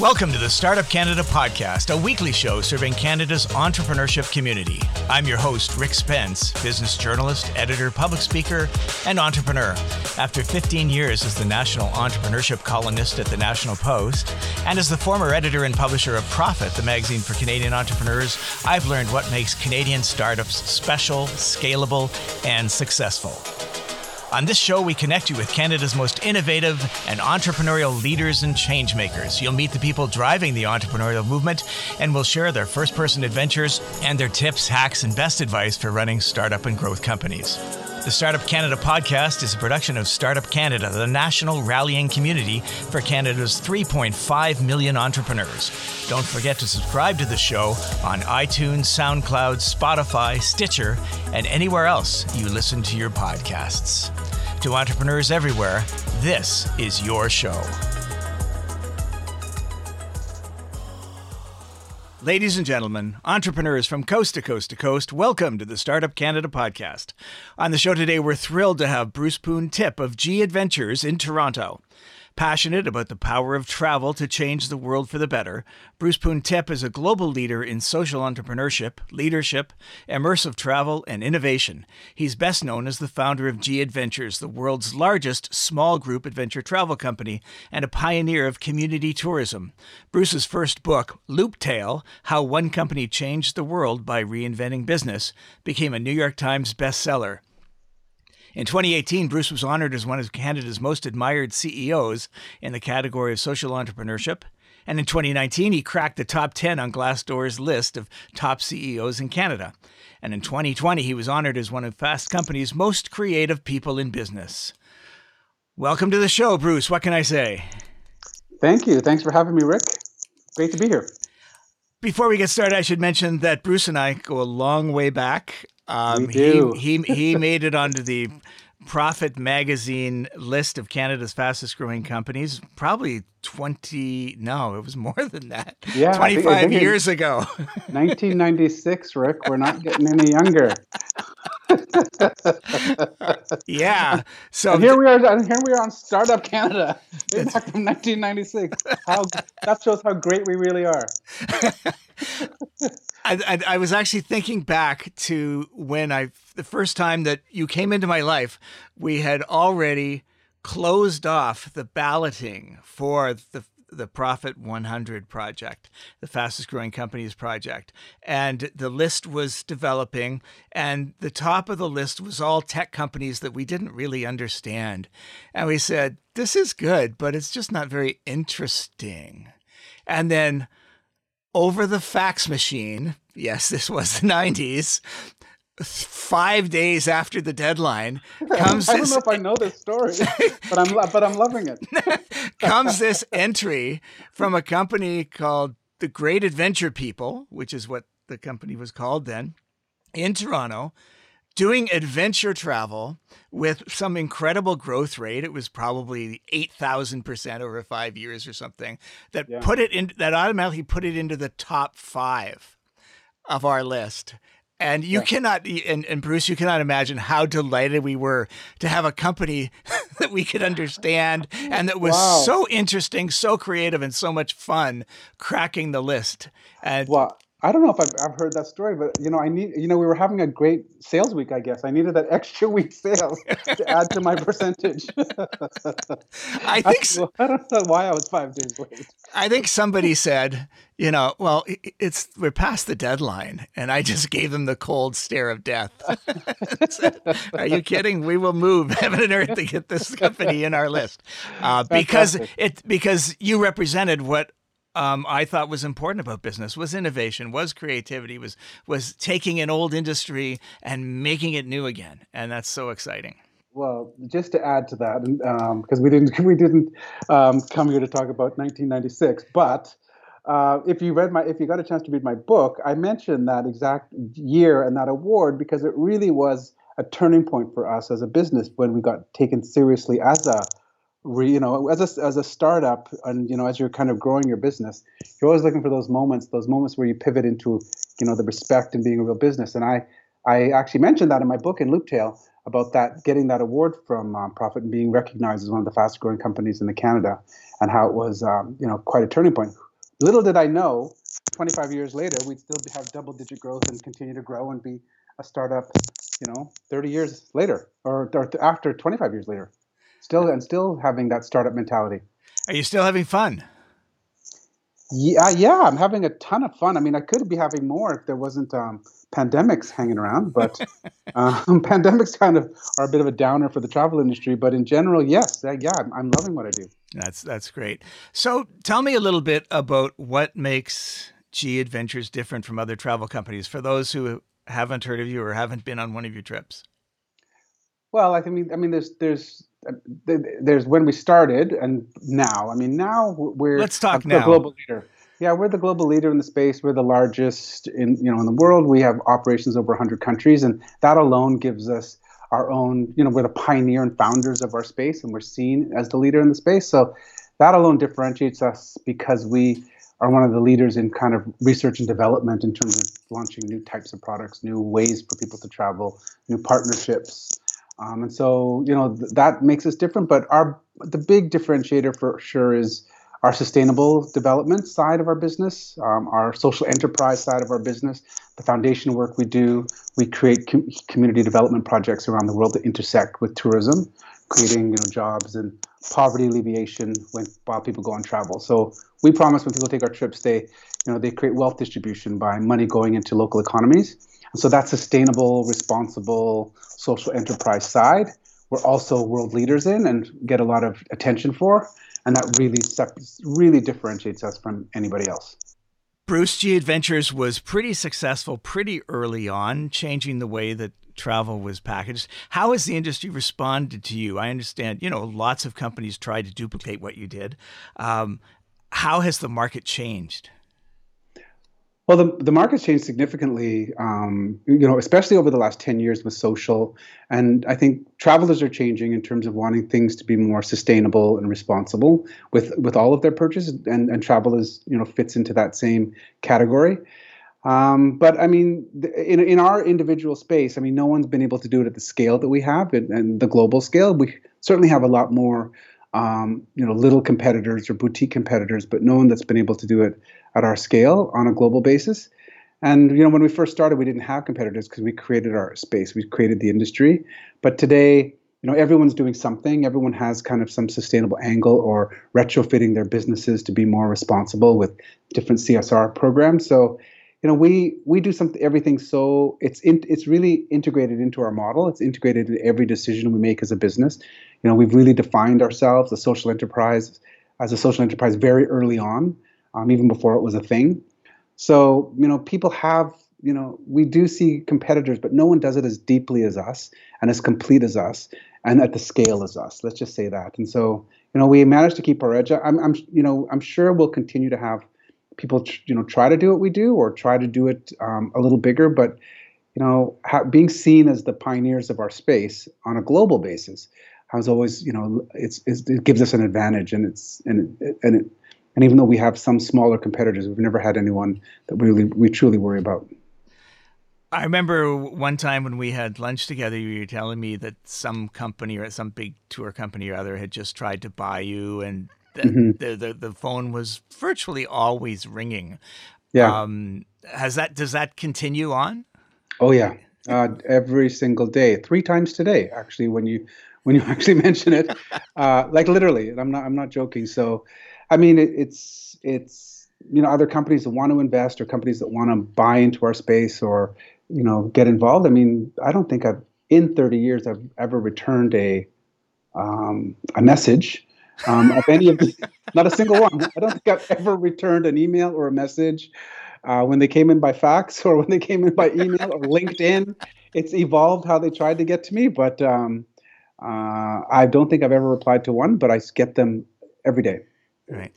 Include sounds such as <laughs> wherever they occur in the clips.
Welcome to the Startup Canada podcast, a weekly show serving Canada's entrepreneurship community. I'm your host, Rick Spence, business journalist, editor, public speaker, and entrepreneur. After 15 years as the national entrepreneurship columnist at the National Post, and as the former editor and publisher of Profit, the magazine for Canadian entrepreneurs, I've learned what makes Canadian startups special, scalable, and successful. On this show, we connect you with Canada's most innovative and entrepreneurial leaders and changemakers. You'll meet the people driving the entrepreneurial movement, and we'll share their first person adventures and their tips, hacks, and best advice for running startup and growth companies. The Startup Canada podcast is a production of Startup Canada, the national rallying community for Canada's 3.5 million entrepreneurs. Don't forget to subscribe to the show on iTunes, SoundCloud, Spotify, Stitcher, and anywhere else you listen to your podcasts. To entrepreneurs everywhere, this is your show. Ladies and gentlemen, entrepreneurs from coast to coast to coast, welcome to the Startup Canada podcast. On the show today, we're thrilled to have Bruce Poon Tip of G Adventures in Toronto. Passionate about the power of travel to change the world for the better, Bruce Poon Tip is a global leader in social entrepreneurship, leadership, immersive travel, and innovation. He's best known as the founder of G Adventures, the world's largest small group adventure travel company, and a pioneer of community tourism. Bruce's first book, Looptail How One Company Changed the World by Reinventing Business, became a New York Times bestseller. In 2018, Bruce was honored as one of Canada's most admired CEOs in the category of social entrepreneurship. And in 2019, he cracked the top 10 on Glassdoor's list of top CEOs in Canada. And in 2020, he was honored as one of Fast Company's most creative people in business. Welcome to the show, Bruce. What can I say? Thank you. Thanks for having me, Rick. Great to be here. Before we get started, I should mention that Bruce and I go a long way back. Um, we do. He, he, he <laughs> made it onto the Profit magazine list of Canada's fastest growing companies, probably 20, no, it was more than that. Yeah. 25 I think, I think years ago. <laughs> 1996, Rick. We're not getting any younger. <laughs> yeah. So and here we are. Here we are on Startup Canada, way back from 1996. How that shows how great we really are. I, I, I, was actually thinking back to when I, the first time that you came into my life, we had already closed off the balloting for the the Profit 100 project, the fastest growing companies project. And the list was developing, and the top of the list was all tech companies that we didn't really understand. And we said, This is good, but it's just not very interesting. And then over the fax machine, yes, this was the 90s, five days after the deadline <laughs> comes I don't know if I know this story, but I'm but I'm loving it. <laughs> comes this entry from a company called the Great Adventure People, which is what the company was called then, in Toronto, doing adventure travel with some incredible growth rate. It was probably 8,000% over 5 years or something that yeah. put it in that automatically put it into the top 5 of our list. And you yeah. cannot, and, and Bruce, you cannot imagine how delighted we were to have a company <laughs> that we could understand and that was wow. so interesting, so creative, and so much fun cracking the list. And wow. I don't know if I've, I've heard that story, but you know, I need, you know, we were having a great sales week, I guess. I needed that <laughs> extra week sales to add to my percentage. I <laughs> think so. I don't know why I was five days late. I think somebody said, you know, well, it's we're past the deadline, and I just gave them the cold stare of death. <laughs> said, Are you kidding? We will move heaven and earth to get this company in our list uh, because it because you represented what um, I thought was important about business was innovation, was creativity, was was taking an old industry and making it new again, and that's so exciting. Well, just to add to that, because um, we didn't <laughs> we didn't um, come here to talk about 1996, but uh, if you read my if you got a chance to read my book, I mentioned that exact year and that award because it really was a turning point for us as a business when we got taken seriously as a you know as a as a startup and you know as you're kind of growing your business you're always looking for those moments those moments where you pivot into you know the respect and being a real business. And i i actually mentioned that in my book in looptail about that getting that award from um, profit and being recognized as one of the fastest growing companies in the canada and how it was um, you know quite a turning point. Little did i know 25 years later we'd still have double digit growth and continue to grow and be a startup you know 30 years later or, or after 25 years later still and still having that startup mentality. Are you still having fun? Yeah, yeah, I'm having a ton of fun. I mean, I could be having more if there wasn't um, pandemics hanging around, but <laughs> um, <laughs> pandemics kind of are a bit of a downer for the travel industry. But in general, yes, uh, yeah, I'm, I'm loving what I do. That's that's great. So, tell me a little bit about what makes G Adventures different from other travel companies for those who haven't heard of you or haven't been on one of your trips. Well, I mean, I mean, there's there's uh, there's when we started and now. I mean, now we're let's talk now. The global leader. Yeah, we're the global leader in the space. We're the largest in you know in the world. We have operations over 100 countries, and that alone gives us our own. You know, we're the pioneer and founders of our space, and we're seen as the leader in the space. So that alone differentiates us because we are one of the leaders in kind of research and development in terms of launching new types of products, new ways for people to travel, new partnerships, um, and so, you know, th- that makes us different. But our the big differentiator for sure is our sustainable development side of our business, um, our social enterprise side of our business, the foundation work we do. We create com- community development projects around the world that intersect with tourism, creating you know jobs and poverty alleviation when while people go on travel. So we promise when people take our trips, they you know they create wealth distribution by money going into local economies. So that sustainable, responsible social enterprise side, we're also world leaders in and get a lot of attention for. And that really really differentiates us from anybody else. Bruce G Adventures was pretty successful pretty early on, changing the way that travel was packaged. How has the industry responded to you? I understand, you know, lots of companies tried to duplicate what you did. Um, how has the market changed? Well, the, the market's changed significantly, um, you know, especially over the last 10 years with social. And I think travelers are changing in terms of wanting things to be more sustainable and responsible with, with all of their purchases. And, and travel is, you know, fits into that same category. Um, but I mean, in, in our individual space, I mean, no one's been able to do it at the scale that we have and, and the global scale. We certainly have a lot more, um, you know, little competitors or boutique competitors, but no one that's been able to do it at our scale on a global basis. And you know, when we first started, we didn't have competitors because we created our space, we created the industry. But today, you know, everyone's doing something. Everyone has kind of some sustainable angle or retrofitting their businesses to be more responsible with different CSR programs. So, you know, we we do something everything so it's in, it's really integrated into our model. It's integrated in every decision we make as a business. You know, we've really defined ourselves, a social enterprise, as a social enterprise very early on um, even before it was a thing. So, you know, people have, you know, we do see competitors, but no one does it as deeply as us and as complete as us and at the scale as us. Let's just say that. And so, you know, we managed to keep our edge. I'm, I'm you know, I'm sure we'll continue to have people, you know, try to do what we do or try to do it um, a little bigger, but you know, being seen as the pioneers of our space on a global basis has always, you know, it's, it's, it gives us an advantage, and it's and it, and it and even though we have some smaller competitors, we've never had anyone that we really we truly worry about. I remember one time when we had lunch together, you were telling me that some company or some big tour company or other had just tried to buy you, and the mm-hmm. the, the, the, phone was virtually always ringing. Yeah. Um, has that does that continue on? Oh yeah, uh, every single day, three times today, actually. When you when you <laughs> actually mention it, uh, like literally, I'm not I'm not joking. So I mean, it, it's it's you know other companies that want to invest or companies that want to buy into our space or you know get involved. I mean, I don't think I've in 30 years I've ever returned a um, a message. um, of any of the, <laughs> not a single one. I don't think I've ever returned an email or a message uh, when they came in by fax <laughs> or when they came in by email or LinkedIn. It's evolved how they tried to get to me, but um, uh, I don't think I've ever replied to one, but I get them every day. Right.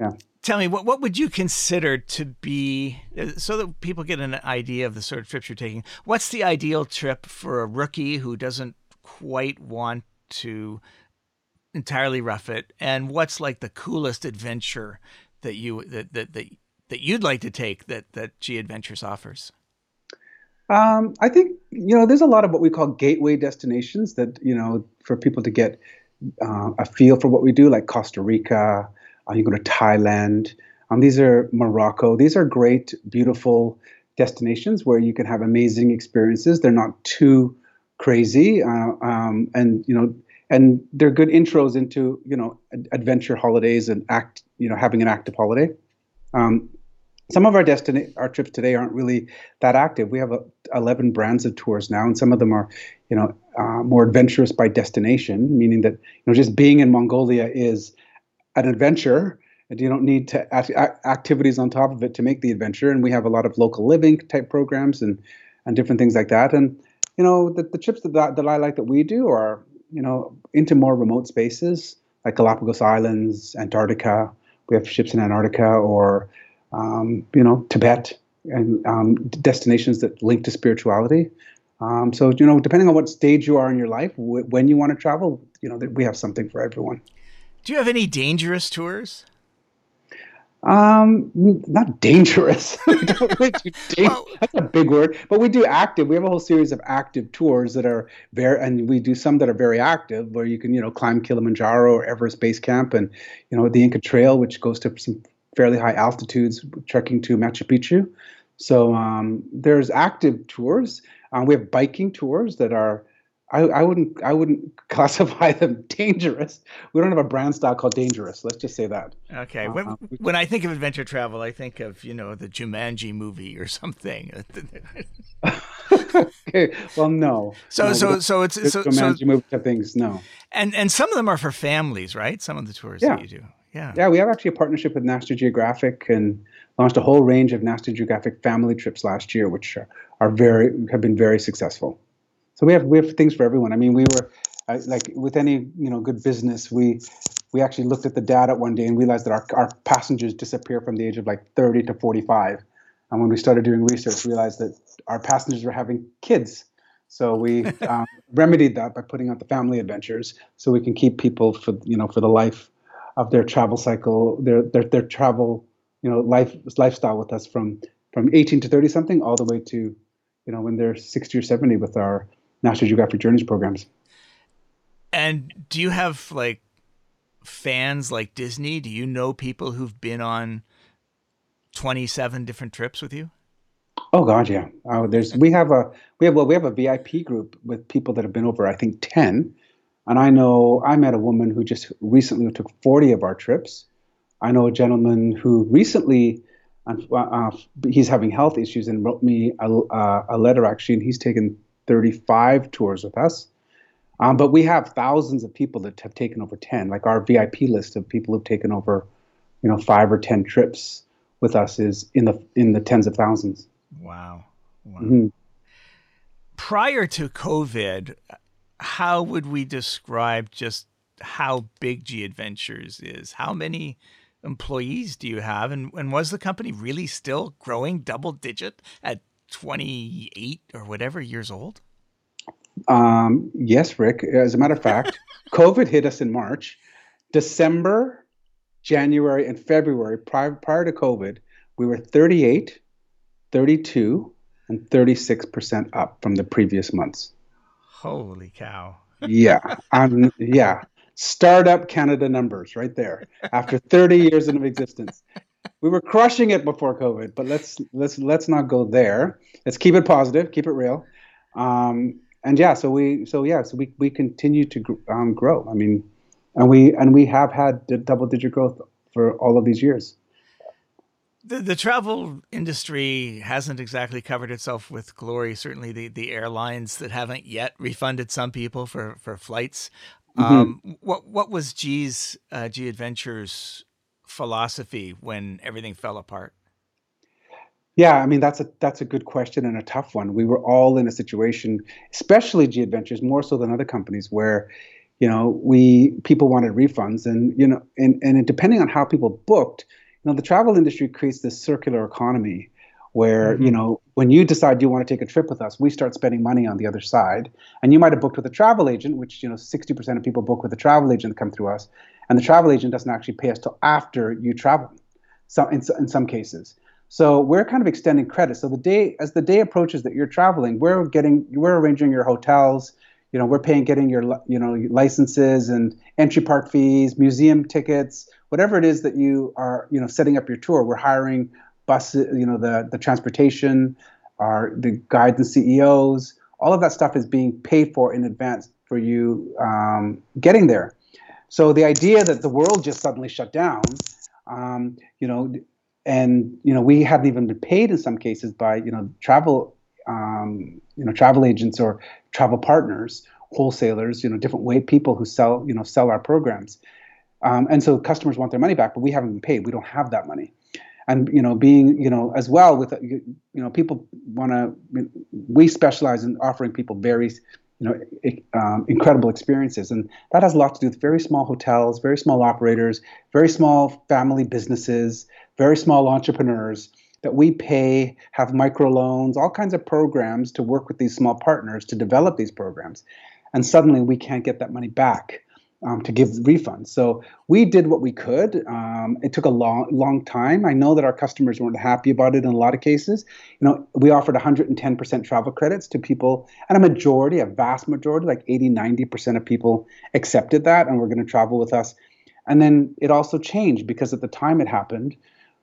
Yeah. Tell me, what, what would you consider to be, uh, so that people get an idea of the sort of trips you're taking, what's the ideal trip for a rookie who doesn't quite want to entirely rough it? And what's like the coolest adventure that you, that, that, that, that you'd like to take that, that G Adventures offers? Um, I think you know there's a lot of what we call gateway destinations that you know for people to get uh, a feel for what we do, like Costa Rica. Uh, you go to Thailand. Um, these are Morocco. These are great, beautiful destinations where you can have amazing experiences. They're not too crazy, uh, um, and you know, and they're good intros into you know adventure holidays and act you know having an active holiday. Um, some of our destiny our trips today aren't really that active. We have a, 11 brands of tours now, and some of them are, you know, uh, more adventurous by destination, meaning that you know just being in Mongolia is an adventure, and you don't need to activities on top of it to make the adventure. And we have a lot of local living type programs and and different things like that. And you know, the, the trips that, that I like that we do are you know into more remote spaces like Galapagos Islands, Antarctica. We have ships in Antarctica or um, you know, Tibet and um, destinations that link to spirituality. Um, so, you know, depending on what stage you are in your life, w- when you want to travel, you know, we have something for everyone. Do you have any dangerous tours? Um, not dangerous. <laughs> <laughs> well, That's a big word, but we do active. We have a whole series of active tours that are very, and we do some that are very active, where you can, you know, climb Kilimanjaro or Everest Base Camp, and you know, the Inca Trail, which goes to some fairly high altitudes, trekking to Machu Picchu. So um, there's active tours. Uh, we have biking tours that are. I, I wouldn't. I wouldn't <laughs> classify them dangerous. We don't have a brand style called dangerous. Let's just say that. Okay. When, uh, when I think of adventure travel, I think of you know the Jumanji movie or something. <laughs> okay. Well, no. So no, so so it's so Jumanji so, movie things. No. And and some of them are for families, right? Some of the tours yeah. that you do. Yeah. Yeah, we have actually a partnership with National Geographic and launched a whole range of National Geographic family trips last year, which are, are very have been very successful. So we have we have things for everyone. I mean, we were uh, like with any you know good business, we we actually looked at the data one day and realized that our our passengers disappear from the age of like 30 to 45. And when we started doing research, we realized that our passengers were having kids. So we <laughs> um, remedied that by putting out the family adventures, so we can keep people for you know for the life of their travel cycle, their their their travel, you know, life lifestyle with us from from 18 to 30 something all the way to, you know, when they're 60 or 70 with our National Geographic Journeys programs. And do you have like fans like Disney? Do you know people who've been on 27 different trips with you? Oh God, yeah. Uh, there's we have a we have well we have a VIP group with people that have been over I think 10 and I know I met a woman who just recently took 40 of our trips. I know a gentleman who recently, uh, uh, he's having health issues and wrote me a, uh, a, letter actually, and he's taken 35 tours with us. Um, but we have thousands of people that have taken over 10. Like our VIP list of people who've taken over, you know, five or 10 trips with us is in the in the tens of thousands. Wow. wow. Mm-hmm. Prior to COVID, how would we describe just how big G Adventures is? How many employees do you have? And, and was the company really still growing double digit at 28 or whatever years old? Um, yes, Rick. As a matter of fact, <laughs> COVID hit us in March. December, January, and February, prior, prior to COVID, we were 38, 32, and 36% up from the previous months. Holy cow. yeah. Yeah. Startup Canada numbers right there after 30 years of existence. We were crushing it before COVID, but let's let's let's not go there. Let's keep it positive, keep it real. Um, and yeah, so we so yeah, so we we continue to um, grow. I mean, and we and we have had double digit growth for all of these years the, the travel industry hasn't exactly covered itself with glory. Certainly, the, the airlines that haven't yet refunded some people for, for flights. Mm-hmm. Um, what what was G's uh, G Adventures philosophy when everything fell apart? Yeah, I mean that's a that's a good question and a tough one. We were all in a situation, especially G Adventures, more so than other companies, where you know we people wanted refunds, and you know, and and depending on how people booked, know, the travel industry creates this circular economy where mm-hmm. you know when you decide you want to take a trip with us we start spending money on the other side. And you might have booked with a travel agent which you know 60% of people book with a travel agent come through us. And the travel agent doesn't actually pay us till after you travel so in, in some cases. So we're kind of extending credit. So the day as the day approaches that you're traveling we're getting we're arranging your hotels. You know we're paying getting your you know licenses and entry park fees museum tickets whatever it is that you are you know setting up your tour we're hiring bus, you know, the the transportation, our the guides and CEOs, all of that stuff is being paid for in advance for you um, getting there. So the idea that the world just suddenly shut down, um, you know, and you know we hadn't even been paid in some cases by you know travel, um, you know, travel agents or travel partners, wholesalers, you know, different way people who sell you know sell our programs. Um, and so customers want their money back, but we haven't been paid. We don't have that money. And you know being you know as well with you know people want to we specialize in offering people very you know um, incredible experiences. And that has a lot to do with very small hotels very small operators very small family businesses very small entrepreneurs that we pay have microloans all kinds of programs to work with these small partners to develop these programs. And suddenly we can't get that money back um, to give refunds. So we did what we could. Um, it took a long, long time. I know that our customers weren't happy about it in a lot of cases. You know, we offered 110% travel credits to people, and a majority, a vast majority, like 80, 90% of people accepted that and were going to travel with us. And then it also changed because at the time it happened,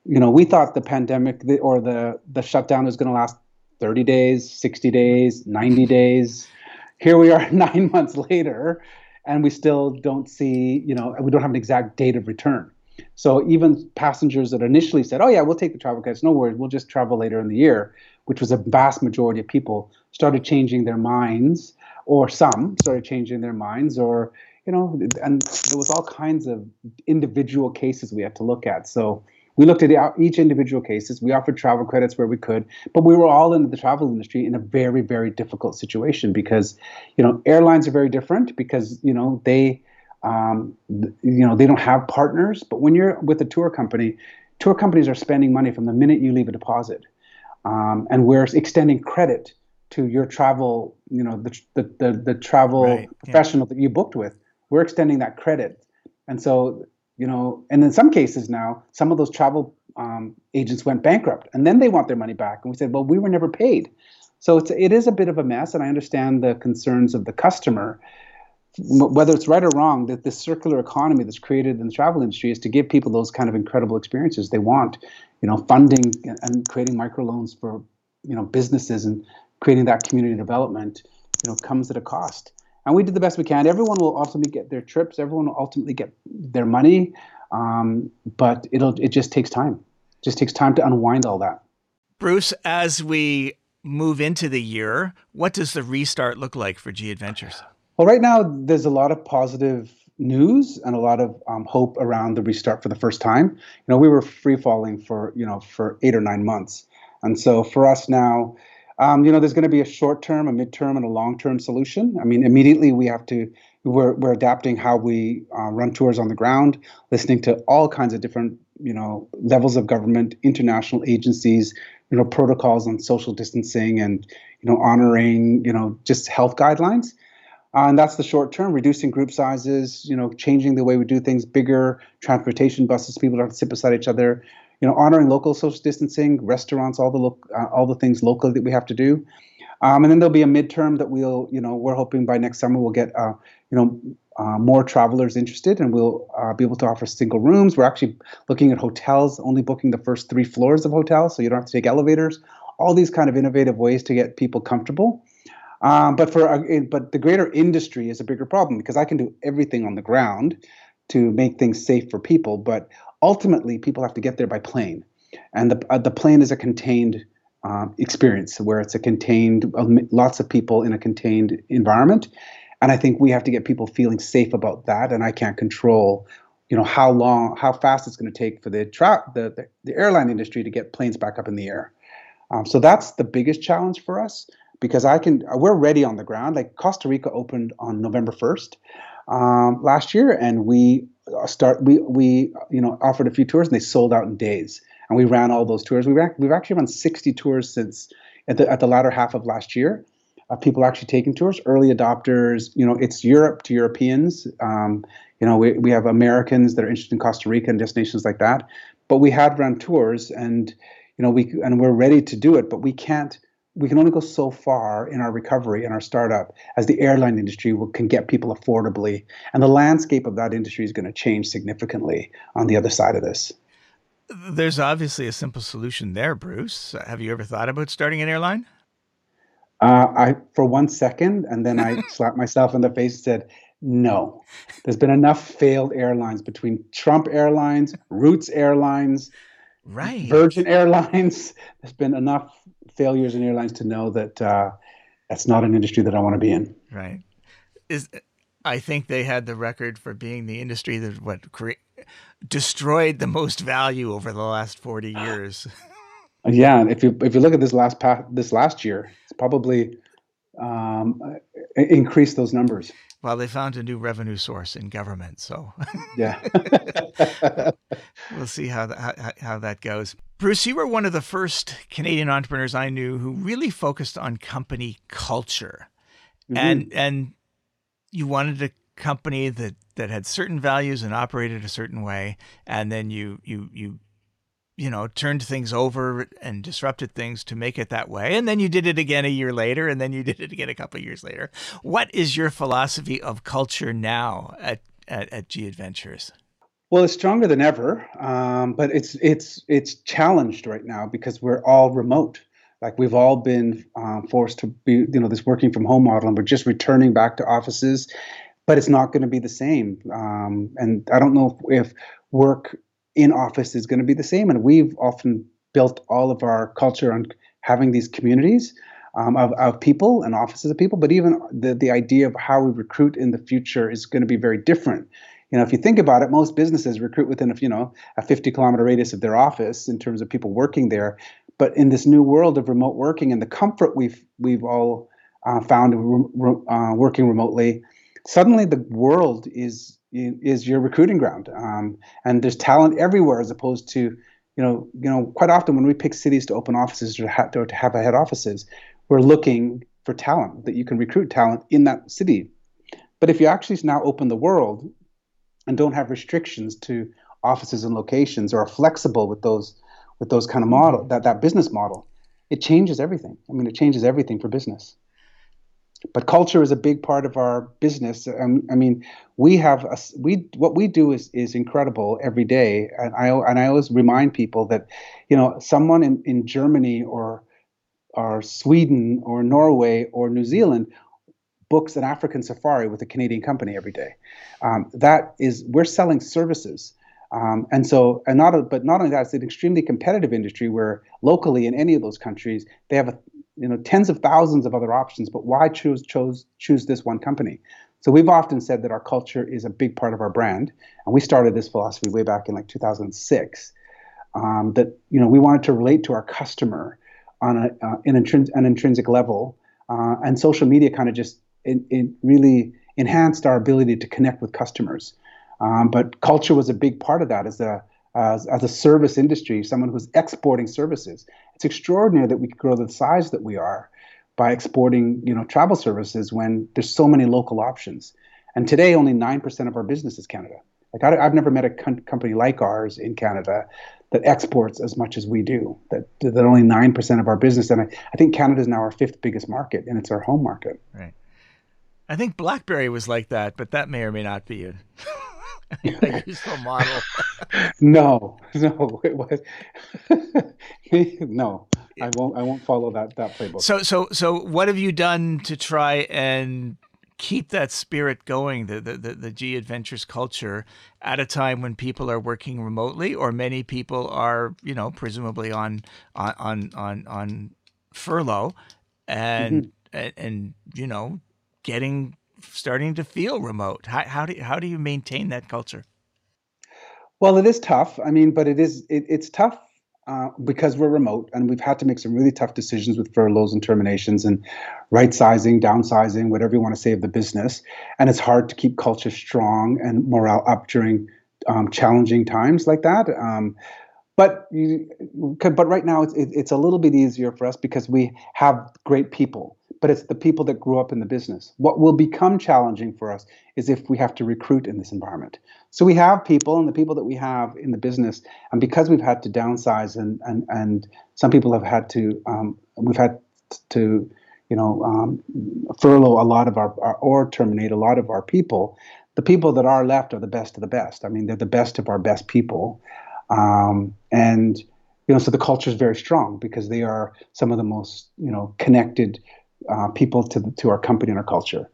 you know, we thought the pandemic or the the shutdown was going to last 30 days, 60 days, 90 days. Here we are <laughs> 9 months later and we still don't see, you know, we don't have an exact date of return. So even passengers that initially said, "Oh yeah, we'll take the travel credits, no worries, we'll just travel later in the year," which was a vast majority of people, started changing their minds, or some started changing their minds, or you know, and there was all kinds of individual cases we had to look at. So we looked at each individual cases. We offered travel credits where we could, but we were all in the travel industry in a very, very difficult situation because, you know, airlines are very different because you know they, um, you know, they don't have partners. But when you're with a tour company, tour companies are spending money from the minute you leave a deposit, um, and we're extending credit to your travel, you know, the the the, the travel right. professional yeah. that you booked with. We're extending that credit, and so you know, and in some cases now, some of those travel um, agents went bankrupt, and then they want their money back. And we said, well, we were never paid. So it's it is a bit of a mess, and I understand the concerns of the customer. Whether it's right or wrong, that this circular economy that's created in the travel industry is to give people those kind of incredible experiences they want. You know, funding and creating microloans for you know businesses and creating that community development. You know, comes at a cost and we did the best we can. Everyone will ultimately get their trips. Everyone will ultimately get their money, um, but it'll it just takes time. It just takes time to unwind all that. Bruce, as we move into the year, what does the restart look like for G Adventures? Well, right now there's a lot of positive news and a lot of um, hope around the restart for the first time. You know, we were free falling for you know for eight or nine months, and so for us now um, you know, there's going to be a short term, a midterm, and a long term solution. I mean, immediately we have to, we're, we're adapting how we uh, run tours on the ground, listening to all kinds of different, you know, levels of government, international agencies, you know, protocols on social distancing and, you know, honoring, you know, just health guidelines. Uh, and that's the short term, reducing group sizes, you know, changing the way we do things, bigger transportation buses, people don't sit beside each other, you know, honoring local social distancing, restaurants, all the lo- uh, all the things locally that we have to do. Um, and then there'll be a midterm that we'll, you know, we're hoping by next summer we'll get, uh, you know, uh, more travelers interested, and we'll uh, be able to offer single rooms. We're actually looking at hotels, only booking the first three floors of hotels, so you don't have to take elevators. All these kind of innovative ways to get people comfortable. Um, but for uh, but the greater industry is a bigger problem because I can do everything on the ground to make things safe for people, but ultimately people have to get there by plane, and the uh, the plane is a contained um, experience where it's a contained uh, lots of people in a contained environment, and I think we have to get people feeling safe about that. And I can't control, you know, how long, how fast it's going to take for the, tra- the, the the airline industry to get planes back up in the air. Um, so that's the biggest challenge for us because I can we're ready on the ground. Like Costa Rica opened on November first um, last year, and we uh, start we we you know offered a few tours and they sold out in days. And we ran all those tours. We ran, we've actually run 60 tours since at the at the latter half of last year. Uh, people actually taking tours, early adopters. You know, it's Europe to Europeans. Um, you know, we, we have Americans that are interested in Costa Rica and destinations like that. But we had run tours, and you know, we and we're ready to do it, but we can't we can only go so far in our recovery and our startup as the airline industry will, can get people affordably. And the landscape of that industry is going to change significantly on the other side of this. There's obviously a simple solution there, Bruce. Have you ever thought about starting an airline? Uh, I for one second, and then I <laughs> slapped myself in the face and said, "No, there's been enough failed airlines between Trump Airlines, Roots Airlines, right, Virgin Airlines. There's been enough failures in airlines to know that uh, that's not an industry that I want to be in. Right. Is I think they had the record for being the industry that what cre- destroyed the most value over the last forty years. <laughs> yeah, if you if you look at this last pa- this last year, it's probably um, increased those numbers. Well, they found a new revenue source in government, so yeah, <laughs> <laughs> we'll see how, how how that goes. Bruce, you were one of the first Canadian entrepreneurs I knew who really focused on company culture, mm-hmm. and and you wanted a company that that had certain values and operated a certain way, and then you you you you know turned things over and disrupted things to make it that way, and then you did it again a year later, and then you did it again a couple of years later. What is your philosophy of culture now at at, at G Adventures? Well, it's stronger than ever, um, but it's it's it's challenged right now because we're all remote. Like we've all been um, forced to be, you know, this working from home model, and we're just returning back to offices, but it's not going to be the same. Um, and I don't know if, if work in office is going to be the same. And we've often built all of our culture on having these communities um, of, of people and offices of people. But even the, the idea of how we recruit in the future is going to be very different you know, if you think about it, most businesses recruit within a you know a 50 kilometer radius of their office in terms of people working there. But in this new world of remote working and the comfort we've we've all uh, found uh, working remotely, suddenly the world is is your recruiting ground, um, and there's talent everywhere as opposed to you know you know quite often when we pick cities to open offices or, ha- or to have head offices, we're looking for talent that you can recruit talent in that city. But if you actually now open the world and don't have restrictions to offices and locations or are flexible with those with those kind of model that that business model it changes everything. I mean it changes everything for business but culture is a big part of our business um, i mean we have a, we what we do is is incredible every day and i and i always remind people that you know someone in in germany or or sweden or norway or new zealand books an African safari with a Canadian company every day. Um, that is, we're selling services. Um, and so, and not, but not only that, it's an extremely competitive industry where locally in any of those countries, they have a, you know tens of thousands of other options. But why choose chose choose this one company? So we've often said that our culture is a big part of our brand, and we started this philosophy way back in like 2006. Um, that you know we wanted to relate to our customer on a, uh, an, intrins- an intrinsic level, uh, and social media kind of just it, it really enhanced our ability to connect with customers. Um, but culture was a big part of that as a as, as a service industry, someone who's exporting services. It's extraordinary that we could grow the size that we are by exporting, you know, travel services when there's so many local options. And today, only nine percent of our business is Canada. Like I, have never met a com- company like ours in Canada that exports as much as we do. That that only nine percent of our business, and I, I think Canada is now our fifth biggest market, and it's our home market. Right. I think BlackBerry was like that, but that may or may not be a, a useful model. <laughs> no, no, it was <laughs> no. I won't. I won't follow that that playbook. So, so, so, what have you done to try and keep that spirit going, the, the, the, the, G Adventures culture at a time when people are working remotely or many people are, you know, presumably on on on on furlough and mm-hmm. and, and you know getting starting to feel remote. How, how do how do you maintain that culture? Well, it is tough. I mean, but it is it, it's tough uh, because we're remote and we've had to make some really tough decisions with furloughs and terminations and right sizing, downsizing, whatever you want to say of the business. And it's hard to keep culture strong and morale up during um, challenging times like that. Um, but you, but right now it's it's a little bit easier for us because we have great people but it's the people that grew up in the business. What will become challenging for us is if we have to recruit in this environment. So we have people, and the people that we have in the business, and because we've had to downsize, and and and some people have had to, um, we've had to, you know, um, furlough a lot of our, our or terminate a lot of our people. The people that are left are the best of the best. I mean, they're the best of our best people, um, and you know, so the culture is very strong because they are some of the most you know connected uh, people to, to our company and our culture.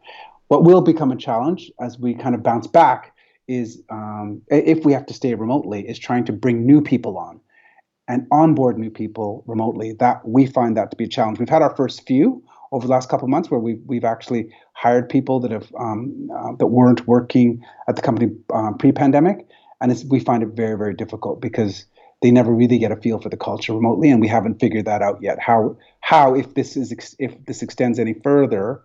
What will become a challenge as we kind of bounce back is um, if we have to stay remotely, is trying to bring new people on and onboard new people remotely. That we find that to be a challenge. We've had our first few over the last couple of months where we've we've actually hired people that have um, uh, that weren't working at the company um, pre-pandemic, and we find it very very difficult because they never really get a feel for the culture remotely, and we haven't figured that out yet. How how if this is if this extends any further,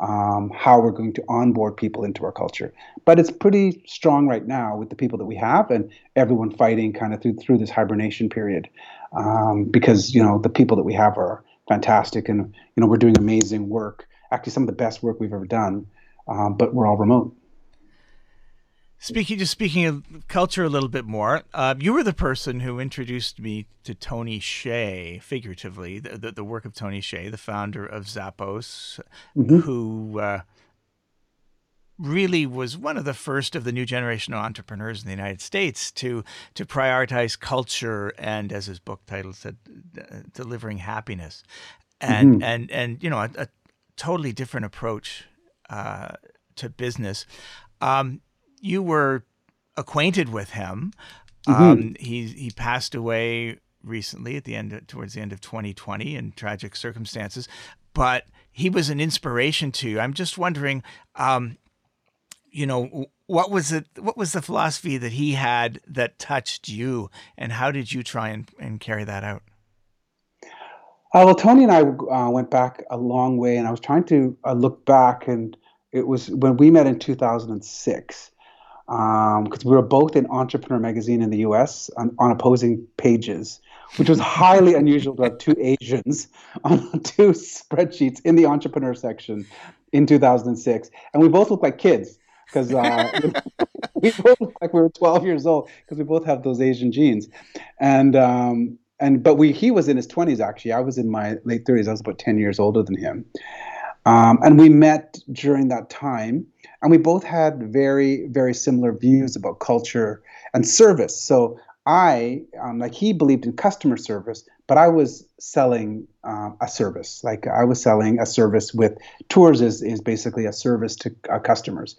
um, how we're going to onboard people into our culture. But it's pretty strong right now with the people that we have, and everyone fighting kind of through through this hibernation period, um, because you know the people that we have are fantastic, and you know we're doing amazing work. Actually, some of the best work we've ever done, um, but we're all remote. Speaking just speaking of culture a little bit more, uh, you were the person who introduced me to Tony Hsieh, figuratively, the, the, the work of Tony Hsieh, the founder of Zappos, mm-hmm. who uh, really was one of the first of the new generation of entrepreneurs in the United States to to prioritize culture and, as his book title said, delivering happiness, and mm-hmm. and and you know a, a totally different approach uh, to business. Um, you were acquainted with him. Mm-hmm. Um, he he passed away recently at the end of, towards the end of 2020 in tragic circumstances, but he was an inspiration to you. I'm just wondering, um, you know, what was it? What was the philosophy that he had that touched you, and how did you try and, and carry that out? Uh, well, Tony and I uh, went back a long way, and I was trying to uh, look back, and it was when we met in 2006 because um, we were both in Entrepreneur Magazine in the US on, on opposing pages, which was highly unusual to have two Asians <laughs> on two spreadsheets in the entrepreneur section in 2006. And we both look like kids because uh, <laughs> we both look like we were 12 years old because we both have those Asian genes. And, um, and but we he was in his 20s actually. I was in my late 30s. I was about 10 years older than him. Um, and we met during that time and we both had very very similar views about culture and service. So i um, like he believed in customer service but i was selling um, a service. Like i was selling a service with tours is, is basically a service to uh, customers.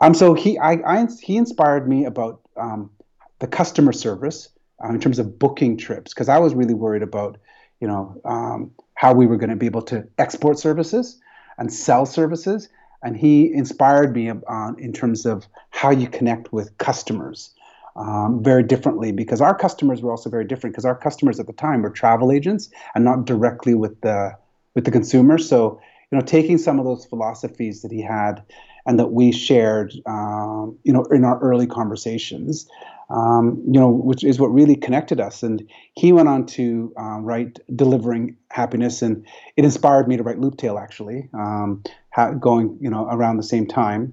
Um, so he I, I he inspired me about um, the customer service uh, in terms of booking trips because i was really worried about you know um, how we were going to be able to export services and sell services and he inspired me on in terms of how you connect with customers um, very differently because our customers were also very different because our customers at the time were travel agents and not directly with the with the consumer so you know taking some of those philosophies that he had and that we shared um, you know in our early conversations um, you know, which is what really connected us. And he went on to uh, write "Delivering Happiness," and it inspired me to write Looptail, actually, um, ha- going you know around the same time.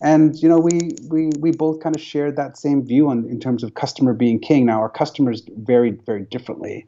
And you know, we we we both kind of shared that same view on in terms of customer being king. Now, our customers varied very differently,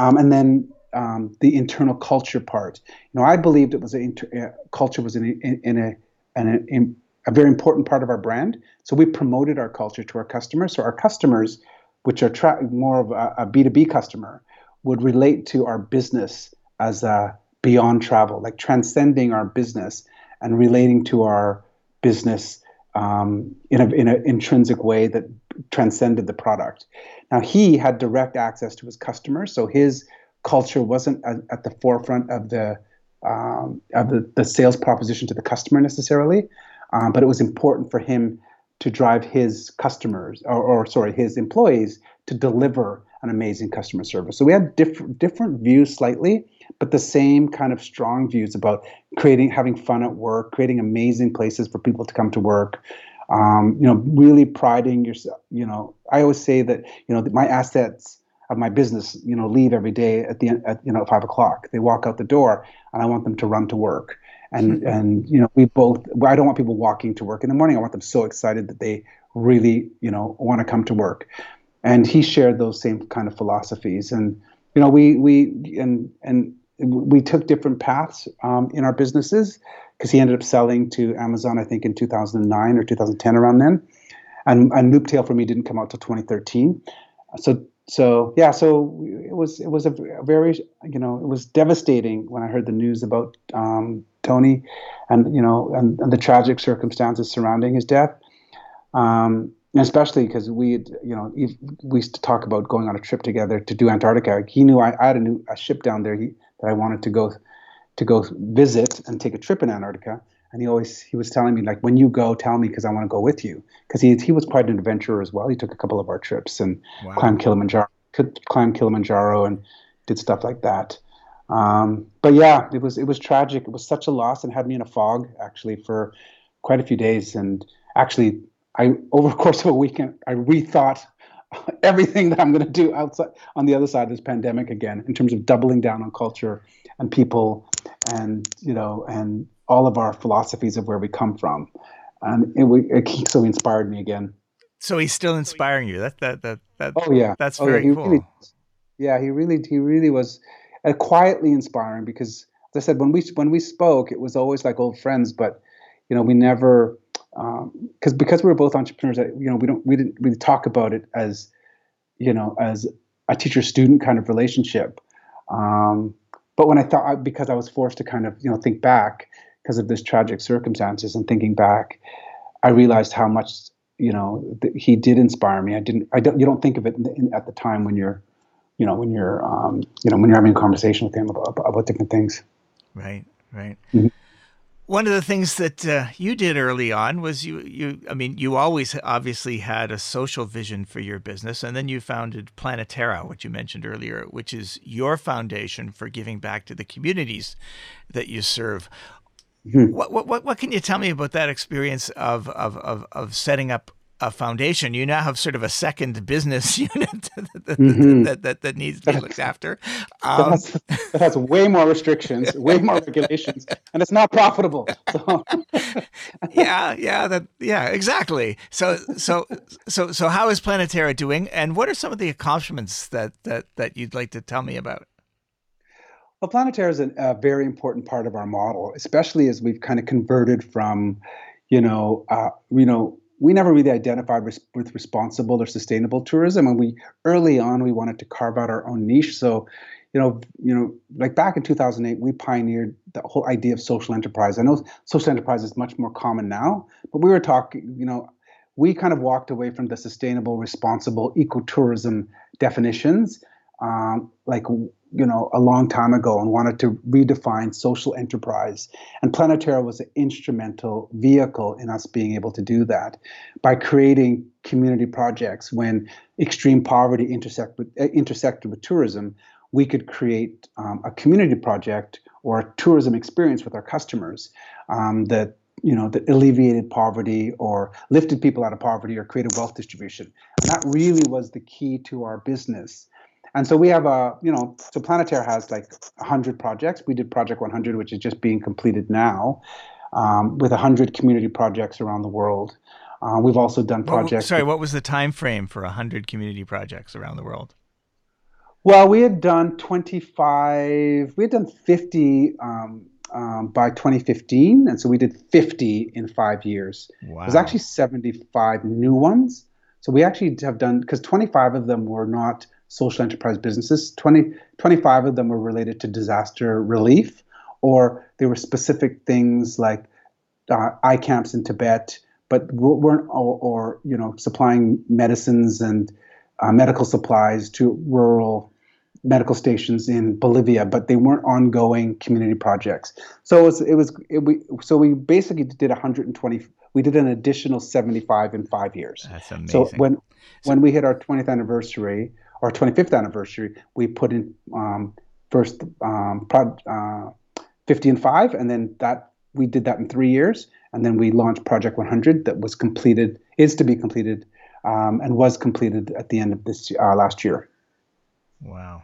um, and then. Um, the internal culture part. You know, I believed it was a inter- uh, culture was in a, in, in a, an, in a very important part of our brand. So we promoted our culture to our customers. So our customers, which are tra- more of a a B2B customer, would relate to our business as a beyond travel, like transcending our business and relating to our business um, in a in an intrinsic way that transcended the product. Now he had direct access to his customers, so his culture wasn't at, at the forefront of the um, of the, the sales proposition to the customer necessarily, um, but it was important for him to drive his customers or, or sorry his employees to deliver an amazing customer service. So we had different different views slightly, but the same kind of strong views about creating having fun at work, creating amazing places for people to come to work. Um, you know, really priding yourself. You know, I always say that you know my assets of my business, you know, leave every day at the at you know five o'clock. They walk out the door, and I want them to run to work. And and you know, we both. I don't want people walking to work in the morning. I want them so excited that they really you know want to come to work. And he shared those same kind of philosophies. And you know, we we and and we took different paths um, in our businesses because he ended up selling to Amazon, I think, in 2009 or 2010, around then. And, and Looptail for me didn't come out till 2013. So so yeah, so it was it was a very you know it was devastating when I heard the news about um, Tony, and you know and, and, the tragic circumstances surrounding his death. Um, especially because we had, you know we used to talk about going on a trip together to do Antarctica. He knew I, I had a new a ship down there he, that I wanted to go to go visit and take a trip in Antarctica. And he always he was telling me like when you go, tell me because I want to go with you because he he was quite an adventurer as well. He took a couple of our trips and wow. climbed Kilimanjaro, climbed Kilimanjaro and did stuff like that. Um, but yeah, it was it was tragic. It was such a loss and had me in a fog actually for quite a few days. And actually, I over the course of a weekend, I rethought <laughs> everything that I'm going to do outside on the other side of this pandemic again in terms of doubling down on culture and people and you know and all of our philosophies of where we come from. And it, it so inspired me again. So he's still inspiring you. That that that, that oh yeah. that's oh, very yeah. cool. really, yeah he really he really was uh, quietly inspiring because as i said when we when we spoke it was always like old friends but you know we never because um, because we were both entrepreneurs you know we don't we didn't really talk about it as you know as a teacher student kind of relationship um, but when I thought, because I was forced to kind of, you know, think back because of this tragic circumstances and thinking back, I realized how much, you know, th- he did inspire me. I didn't, I don't, you don't think of it in the, in, at the time when you're, you know, when you're, um, you know, when you're having a conversation with him about, about different things. Right, right. Mm-hmm one of the things that uh, you did early on was you you I mean you always obviously had a social vision for your business and then you founded Planeterra which you mentioned earlier which is your foundation for giving back to the communities that you serve. Mm-hmm. What, what what can you tell me about that experience of of of, of setting up a foundation, you now have sort of a second business <laughs> unit that, mm-hmm. that, that, that, needs to be looked after. Um, that, has, that, has, way more restrictions, <laughs> way more regulations, and it's not profitable. So. <laughs> yeah, yeah, that, yeah, exactly. So, so, so, so, how is Planeterra doing, and what are some of the accomplishments that that that you'd like to tell me about? Well, Planeterra is an, a very important part of our model, especially as we've kind of converted from, you know, uh, you know, we never really identified res- with responsible or sustainable tourism, and we early on we wanted to carve out our own niche. So, you know, you know, like back in 2008, we pioneered the whole idea of social enterprise. I know social enterprise is much more common now, but we were talking, you know, we kind of walked away from the sustainable, responsible ecotourism definitions, um, like you know a long time ago and wanted to redefine social enterprise. And planeterra was an instrumental vehicle in us being able to do that by creating community projects when extreme poverty intersect with, uh, intersected with tourism. We could create um, a community project or a tourism experience with our customers um, that you know that alleviated poverty or lifted people out of poverty or created wealth distribution. And that really was the key to our business and so we have a, you know, so Planeterra has like 100 projects. We did Project 100, which is just being completed now, um, with 100 community projects around the world. Uh, we've also done projects. Sorry, what was the time frame for 100 community projects around the world? Well, we had done 25, we had done 50 um, um, by 2015. And so we did 50 in five years. Wow. There's actually 75 new ones. So we actually have done, because 25 of them were not social enterprise businesses. 20, 25 of them were related to disaster relief, or they were specific things like uh, eye camps in Tibet, but weren't or, or you know supplying medicines and uh, medical supplies to rural medical stations in Bolivia, but they weren't ongoing community projects. So it was it was it, we so we basically did 120. We did an additional 75 in five years. That's amazing. So when when we hit our 20th anniversary or 25th anniversary, we put in um, first um, prod, uh, 50 and five, and then that we did that in three years, and then we launched Project 100 that was completed is to be completed um, and was completed at the end of this uh, last year. Wow.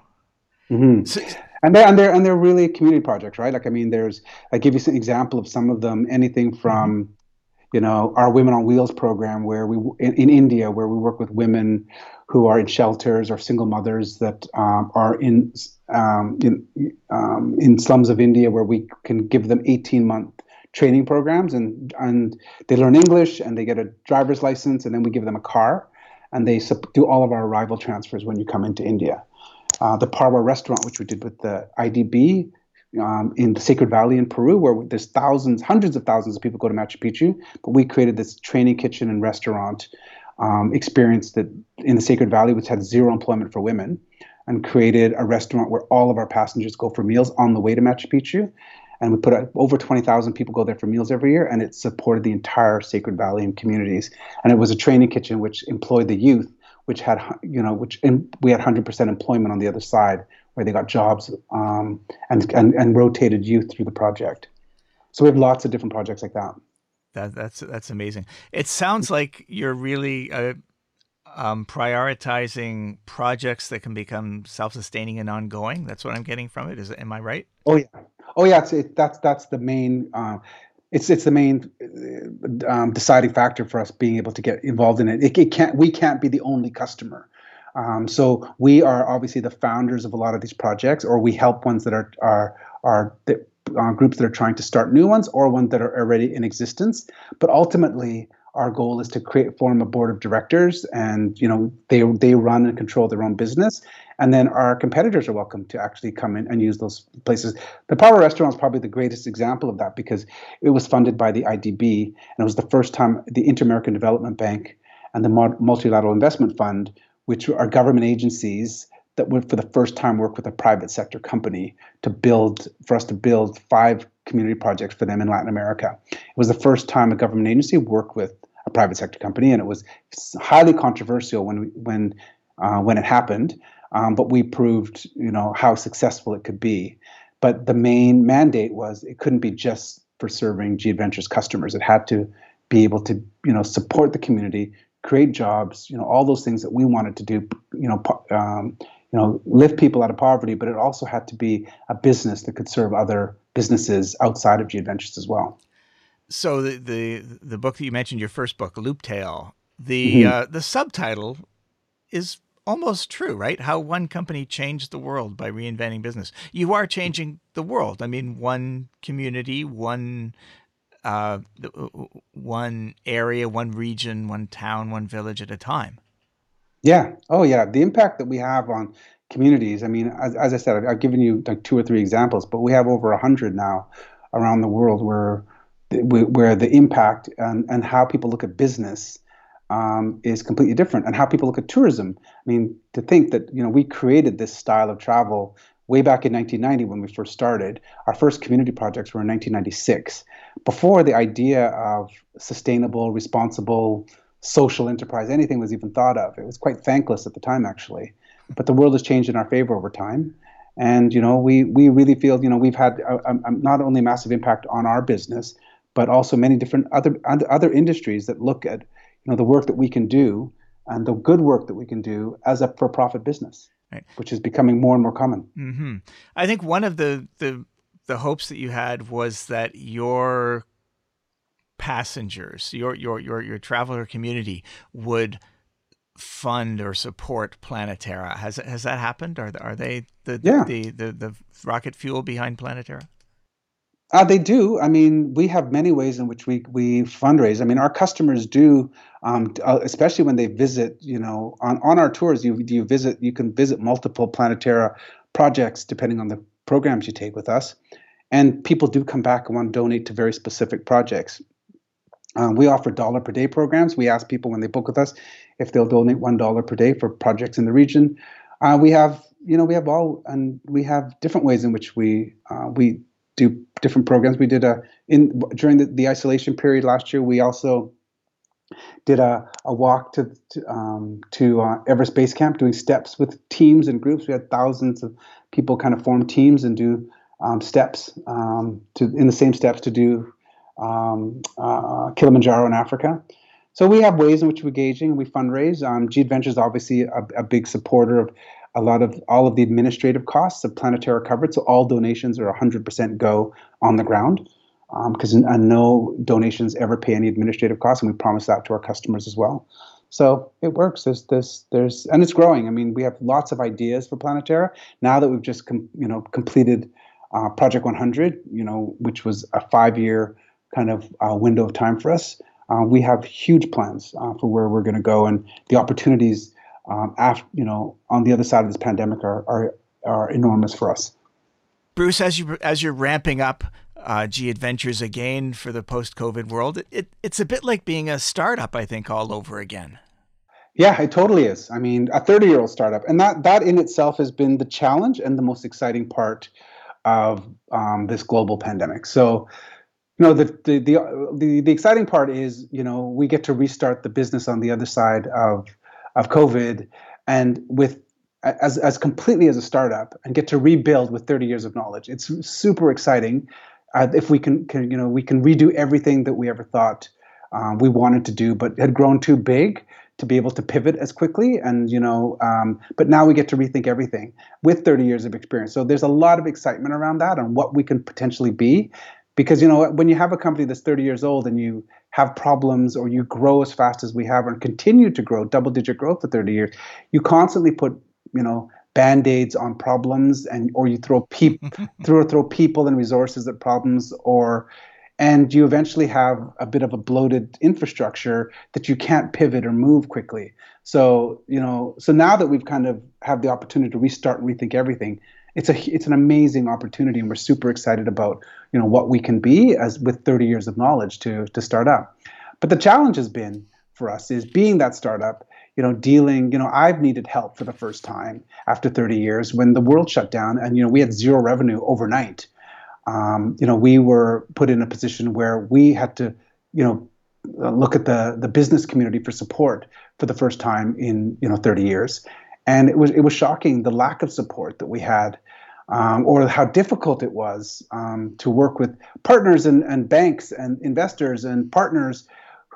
Mm-hmm. So, and they and they're and they're really community projects, right? Like I mean, there's I give you an example of some of them. Anything from, mm-hmm. You know, our Women on Wheels program, where we in, in, India, where we work with women who are in shelters or single mothers that um, are in um, in um, in slums of India, where we can give them 18 month training programs and and they learn English and they get a driver's license and then we give them a car and they do all of our arrival transfers when you come into India. Uh, the Parwa restaurant, which we did with the IDB um, in the Sacred Valley in Peru, where there's thousands, hundreds of thousands of people go to Machu Picchu, but we created this training kitchen and restaurant um, experience that in the Sacred Valley, which had zero employment for women, and created a restaurant where all of our passengers go for meals on the way to Machu Picchu. And we put over 20,000 people go there for meals every year, and it supported the entire Sacred Valley and communities. And it was a training kitchen which employed the youth which had you know which in, we had 100% employment on the other side where they got jobs um, and, and and rotated youth through the project. So we have lots of different projects like that. That that's that's amazing. It sounds like you're really uh, um, prioritizing projects that can become self-sustaining and ongoing. That's what i'm getting from it. Is am i right? Oh yeah. Oh yeah. It's, it, that's that's the main uh, it's it's the main uh, um, deciding factor for us being able to get involved in it. It, it can't we can't be the only customer. Um, so we are obviously the founders of a lot of these projects, or we help ones that are are are uh, groups that are trying to start new ones, or ones that are already in existence. But ultimately, our goal is to create form a board of directors, and you know they they run and control their own business, and then our competitors are welcome to actually come in and use those places. The Parwa Restaurant is probably the greatest example of that because it was funded by the IDB, and it was the first time the Inter American Development Bank and the Multilateral Investment Fund, which are government agencies that would for the first time work with a private sector company to build for us to build five community projects for them in Latin America. It was the first time a government agency worked with a private sector company, and it was highly controversial when we, when uh, when it happened. Um, but we proved, you know, how successful it could be. But the main mandate was it couldn't be just for serving G Adventures customers. It had to be able to, you know, support the community, create jobs, you know, all those things that we wanted to do, you know, um, you know, lift people out of poverty. But it also had to be a business that could serve other businesses outside of G Adventures as well. So the the the book that you mentioned, your first book, Looptail, the mm-hmm. uh, the subtitle is almost true, right? How one company changed the world by reinventing business. You are changing the world. I mean, one community, one uh, one area, one region, one town, one village at a time. Yeah. Oh, yeah. The impact that we have on communities. I mean, as, as I said, I've, I've given you like two or three examples, but we have over a hundred now around the world where where the impact and, and how people look at business um, is completely different, and how people look at tourism. I mean, to think that you know we created this style of travel way back in 1990 when we first started. Our first community projects were in 1996, before the idea of sustainable, responsible, social enterprise, anything was even thought of. It was quite thankless at the time, actually. But the world has changed in our favor over time. And you know, we we really feel you know we've had a, a, not only a massive impact on our business, but also many different other other industries that look at you know the work that we can do and the good work that we can do as a for-profit business, right. which is becoming more and more common. Mm-hmm. I think one of the, the the hopes that you had was that your passengers, your your your your traveler community would fund or support Planeterra. Has has that happened? Are are they the yeah. the, the the rocket fuel behind Planeterra? Uh, they do. I mean, we have many ways in which we we fundraise. I mean, our customers do, um, uh, especially when they visit. You know, on, on our tours, you you visit. You can visit multiple Planeterra projects depending on the programs you take with us, and people do come back and want to donate to very specific projects. Um, we offer dollar per day programs. We ask people when they book with us if they'll donate one dollar per day for projects in the region. Uh, we have you know we have all and we have different ways in which we uh, we do different programs. We did a in during the, the isolation period last year. We also did a, a walk to to, um, to uh, Everest Base Camp, doing steps with teams and groups. We had thousands of people kind of form teams and do um, steps um, to in the same steps to do um, uh, Kilimanjaro in Africa. So we have ways in which we're engaging. We fundraise. Um, G Adventure is obviously a, a, big supporter of a lot of all of the administrative costs of Planeterra covered. So all donations are 100% go on the ground because um, no donations ever pay any administrative costs, and we promise that to our customers as well. So it works. There's this, there's, and it's growing. I mean, we have lots of ideas for Planeterra now that we've just, com- you know, completed uh, Project 100, you know, which was a five-year kind of uh, window of time for us. Uh, we have huge plans uh, for where we're going to go, and the opportunities, um, after, you know, on the other side of this pandemic are, are are enormous for us. Bruce, as you as you're ramping up uh, G Adventures again for the post-COVID world, it, it, it's a bit like being a startup, I think, all over again. Yeah, it totally is. I mean, a 30-year-old startup, and that that in itself has been the challenge and the most exciting part of um, this global pandemic. So, you know, the, the the the the exciting part is, you know, we get to restart the business on the other side of of COVID, and with as as completely as a startup, and get to rebuild with 30 years of knowledge. It's super exciting. Uh, if we can, can, you know, we can redo everything that we ever thought um, we wanted to do, but had grown too big to be able to pivot as quickly and you know um, but now we get to rethink everything with 30 years of experience. So there's a lot of excitement around that and what we can potentially be because you know when you have a company that's 30 years old and you have problems or you grow as fast as we have and continue to grow double digit growth for 30 years you constantly put you know band-aids on problems and or you throw people <laughs> throw throw people and resources at problems or and you eventually have a bit of a bloated infrastructure that you can't pivot or move quickly. So you know so now that we've kind of have the opportunity to restart and rethink everything it's a it's an amazing opportunity and we're super excited about you know what we can be as with 30 years of knowledge to to start up. But the challenge has been for us is being that startup you know dealing you know i've needed help for the first time after 30 years when the world shut down and you know we had zero revenue overnight. Um, you know, we were put in a position where we had to, you know, uh, look at the the business community for support for the first time in you know 30 years, and it was it was shocking the lack of support that we had, um, or how difficult it was um, to work with partners and, and banks and investors and partners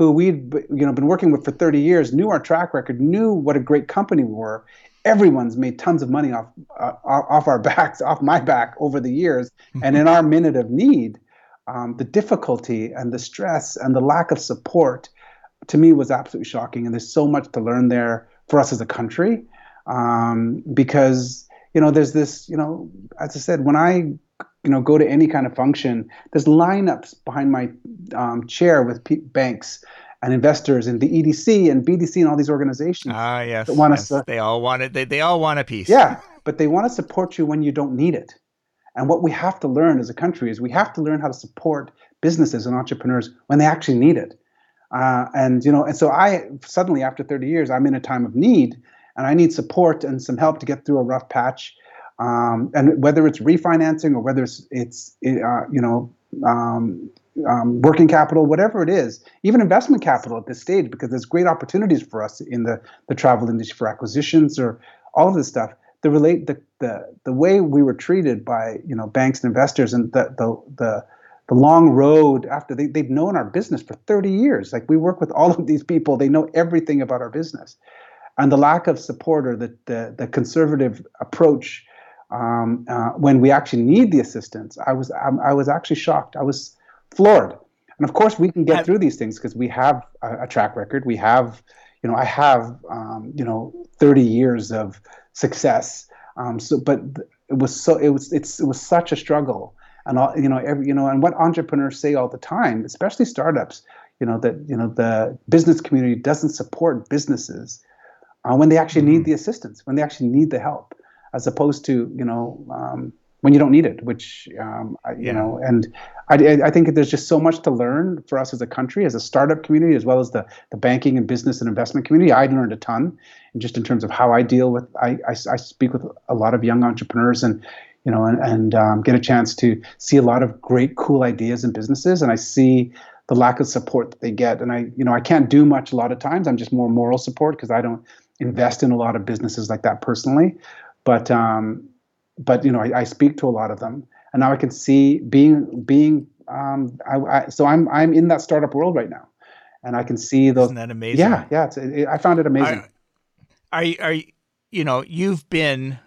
who we'd you know been working with for 30 years, knew our track record, knew what a great company we were, everyone's made tons of money off uh, off our <laughs> backs, off my back over the years. Mm-hmm. And in our minute of need, um, the difficulty and the stress and the lack of support to me was absolutely shocking. And there's so much to learn there for us as a country um, because you know there's this you know as I said when I you know go to any kind of function there's lineups behind my um, chair with p- banks and investors in the EDC and BDC and all these organizations. Ah, yes. That want yes. To, they all want it. They, they all want a piece. Yeah, but they want to support you when you don't need it. And what we have to learn as a country is we have to learn how to support businesses and entrepreneurs when they actually need it. Uh, and you know, and so I suddenly after 30 years, I'm in a time of need, and I need support and some help to get through a rough patch. Um, and whether it's refinancing or whether it's, it's uh, you know um, um, working capital, whatever it is, even investment capital at this stage, because there's great opportunities for us in the, the travel industry for acquisitions or all of this stuff. The relate the, the the way we were treated by you know banks and investors and the the the, the long road after they, they've known our business for 30 years. Like we work with all of these people, they know everything about our business. And the lack of support or the the, the conservative approach um, uh, when we actually need the assistance, I was I, I was actually shocked. I was floored. And of course, we can get through these things because we have a, a, track record. We have, you know, I have, um, you know, 30 years of success. Um, so, but it was so it was it's it was such a struggle, and all, you know, every you know, and what entrepreneurs say all the time, especially startups, you know, that you know the business community doesn't support businesses uh, when they actually mm-hmm. need the assistance, when they actually need the help, as opposed to you know. Um, when you don't need it, which um, I, you know, and I, I think there's just so much to learn for us as a country, as a startup community, as well as the the banking and business and investment community. I learned a ton, and just in terms of how I deal with, I, I, I speak with a lot of young entrepreneurs and you know, and, and um, get a chance to see a lot of great, cool ideas and businesses, and I see the lack of support that they get. And I, you know, I can't do much a lot of times. I'm just more moral support because I don't invest in a lot of businesses like that personally. But um, but you know, I, I, speak to a lot of them, and now I can see being being. Um, I, I, so I'm I'm in that startup world right now, and I can see those. Isn't that amazing? Yeah, yeah. It, I found it amazing. Are, are you, are you know you've been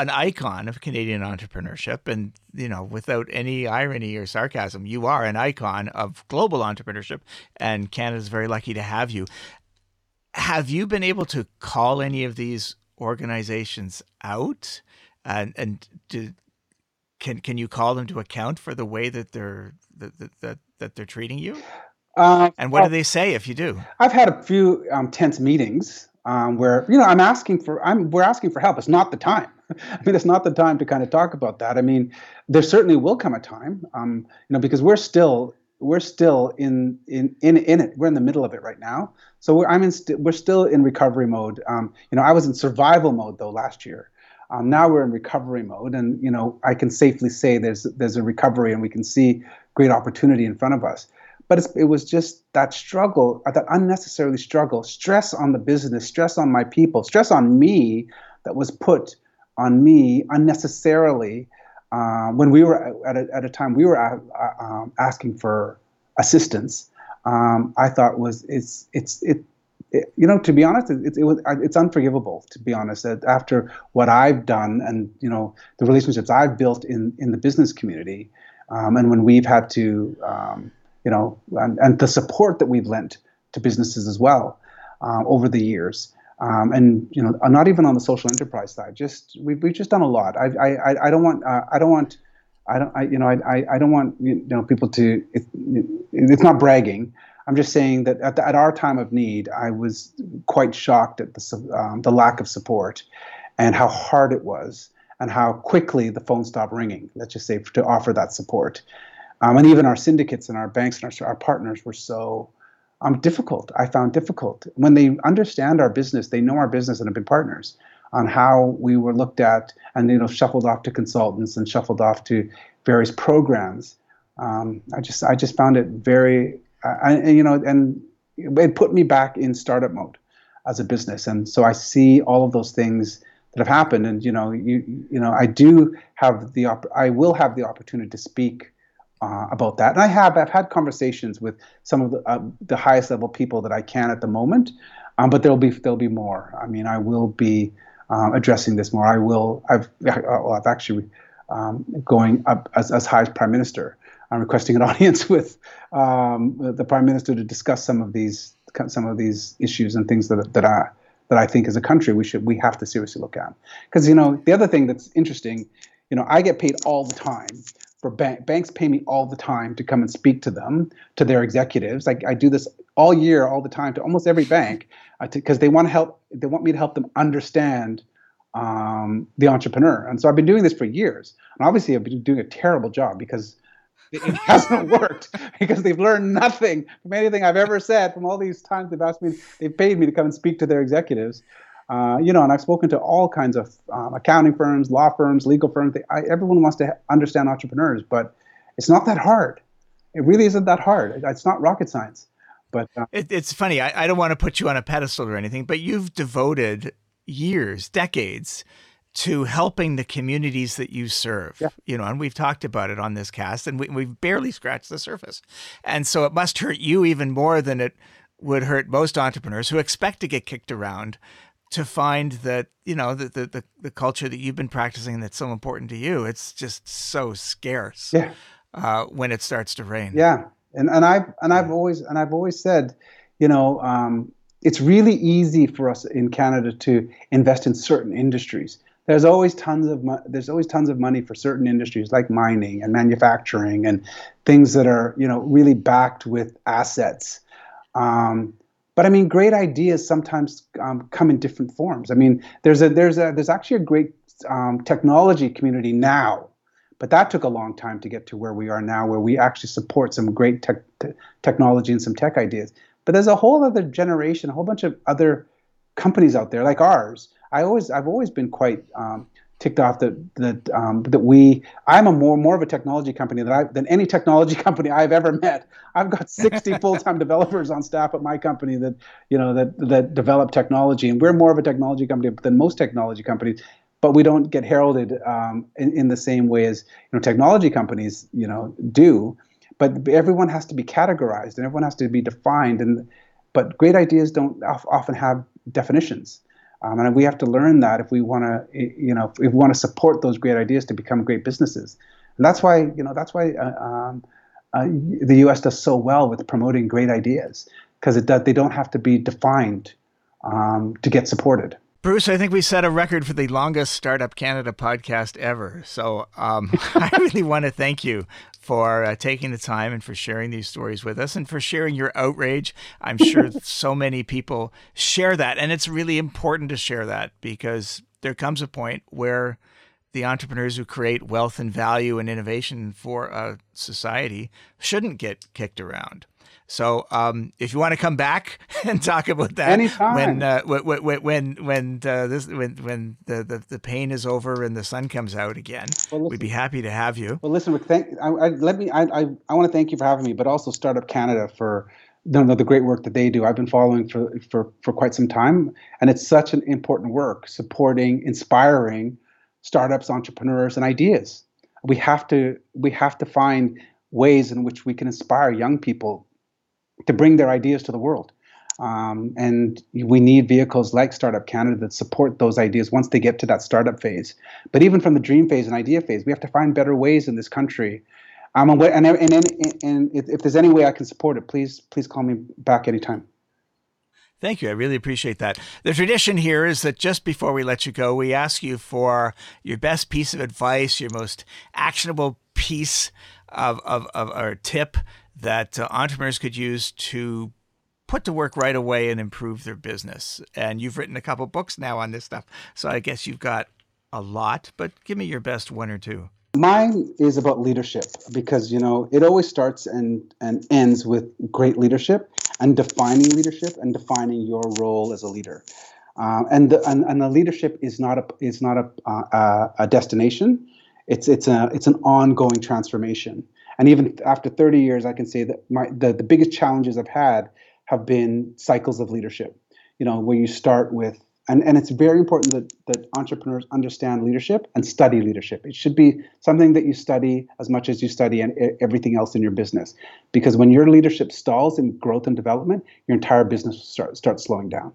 an icon of Canadian entrepreneurship. And, you know, without any irony or sarcasm, you are an icon of global entrepreneurship, and Canada's very lucky to have you. Have you been able to call any of these organizations out? And, and do, can can you call them to account for the way that they're that that, that they're treating you? Uh, and what do they say if you do? I've had a few um, tense meetings um, where you know I'm asking for I'm we're asking for help. It's not the time. <laughs> I mean, it's not the time to kind of talk about that. I mean, there certainly will come a time, um, you know, because we're still we're still in in in in it. We're in the middle of it right now. So we're I'm in we st- we're still in recovery mode. Um, you know, I was in survival mode though last year. Um, now we're in recovery mode, and you know, I can safely say there's there's a recovery, and we can see great opportunity in front of us but it was just that struggle, that unnecessarily struggle, stress on the business, stress on my people, stress on me that was put on me unnecessarily uh, when we were at a, at a time we were uh, um, asking for assistance. Um, I thought was it's it's it, it, you know to be honest it, it, was it's unforgivable to be honest that after what I've done and you know the relationships I've built in in the business community um, and when we've had to um, you know, and, and the support that we've lent to businesses as well um, over the years. Um, and you know, not even on the social enterprise side. Just we've, we've just done a lot. I I, I don't want uh, I don't want I don't I, you know I, I don't want you know people to it, it's not bragging. I'm just saying that at, the, at our time of need, I was quite shocked at the um, the lack of support, and how hard it was, and how quickly the phone stopped ringing. Let's just say to offer that support. Um, and even our syndicates and our banks and our, our partners were so um, difficult. I found difficult when they understand our business, they know our business and have been partners on how we were looked at and you know shuffled off to consultants and shuffled off to various programs. Um, I just I just found it very uh, you know and it put me back in startup mode as a business and so I see all of those things that have happened and you know you you know I do have the op- I will have the opportunity to speak uh, about that. And I have I've had conversations with some of the uh, the highest level people that I can at the moment, um, but there'll be there'll be more. I mean, I will be um, addressing this more. I will. I've well, I've actually um, going up as as high as prime minister. I'm requesting an <laughs> audience with um, the prime minister to discuss some of these some of these issues and things that that I that I think as a country we should we have to seriously look at. Because you know the other thing that's interesting, you know, I get paid all the time for bank, banks pay me all the time to come and speak to them to their executives like i do this all year all the time to almost every bank because they want to help they want me to help them understand um, the entrepreneur and so i've been doing this for years and obviously i've been doing a terrible job because it, it <laughs> hasn't worked because they've learned nothing from anything i've ever said from all these times they've asked me they've paid me to come and speak to their executives uh, you know, and I've spoken to all kinds of um, accounting firms, law firms, legal firms. They, I, everyone wants to understand entrepreneurs, but it's not that hard. It really isn't that hard. It's not rocket science. But uh, it, it's funny. I, I don't want to put you on a pedestal or anything, but you've devoted years, decades to helping the communities that you serve. Yeah. You know, and we've talked about it on this cast, and we, we've barely scratched the surface. And so it must hurt you even more than it would hurt most entrepreneurs who expect to get kicked around to find that you know the, the, the the culture that you've been practicing that's so important to you it's just so scarce yeah uh, when it starts to rain yeah and and i've and i've always and i've always said you know um, it's really easy for us in canada to invest in certain industries. There's always tons of mo- there's always tons of money for certain industries like mining and manufacturing and things that are you know really backed with assets. Um, but I mean, great ideas sometimes um, come in different forms. I mean, there's a there's a there's actually a great um, technology community now But that took a long time to get to where we are now, where we actually support some great tech, technology and some tech ideas. But there's a whole other generation, a whole bunch of other companies out there like ours. I always, I've always been quite um, ticked off that that um, that we I'm a more more of a technology company than I than any technology <laughs> company I've ever met. I've got 60 <laughs> full-time developers on staff at my company that you know that that develop technology, and we're more of a technology company than most technology companies. But we don't get heralded um, in, in the same way as you know technology companies you know do. But everyone has to be categorized and everyone has to be defined. And but great ideas don't often have definitions. Um, and we have to learn that if we want to, you know, if we want to support those great ideas to become great businesses. And that's why, you know, that's why uh, um, uh, the U.S. does so well with promoting great ideas because it does, they don't have to be defined um, to get supported. Bruce, I think we set a record for the longest Startup Canada podcast ever. So um, <laughs> I really want to thank you for uh, taking the time and for sharing these stories with us and for sharing your outrage. I'm sure <laughs> so many people share that. And it's really important to share that because there comes a point where the entrepreneurs who create wealth and value and innovation for a society shouldn't get kicked around. So um, if you want to come back <laughs> and talk about that Anytime. when uh, when when when uh, this when when the, the, the pain is over and the sun comes out again, well, we'd be happy to have you. Well, listen, thank I, I, let me I, I, I want to thank you for having me, but also Startup Canada for the, the great work that they do. I've been following for, for for quite some time, and it's such an important work supporting, inspiring startups, entrepreneurs, and ideas. We have to we have to find ways in which we can inspire young people to bring their ideas to the world. Um, and we need vehicles like Startup Canada that support those ideas once they get to that startup phase. But even from the dream phase and idea phase, we have to find better ways in this country. Um, and, and, and, and if, if there's any way I can support it, please please call me back anytime. Thank you. I really appreciate that. The tradition here is that just before we let you go, we ask you for your best piece of advice, your most actionable piece of, of, of tip that uh, entrepreneurs could use to put to work right away and improve their business. And you've written a couple books now on this stuff. So I guess you've got a lot, but give me your best one or two. Mine is about leadership because you know it always starts and and ends with great leadership and defining leadership and defining your role as a leader. Um, and, the, and and the leadership is not a is not a uh, a destination. It's it's a it's an ongoing transformation. And even after 30 years, I can say that my the, the biggest challenges I've had have been cycles of leadership. You know, where you start with and, and it's very important that, that entrepreneurs understand leadership and study leadership. It should be something that you study as much as you study and everything else in your business. Because when your leadership stalls in growth and development, your entire business start start slowing down.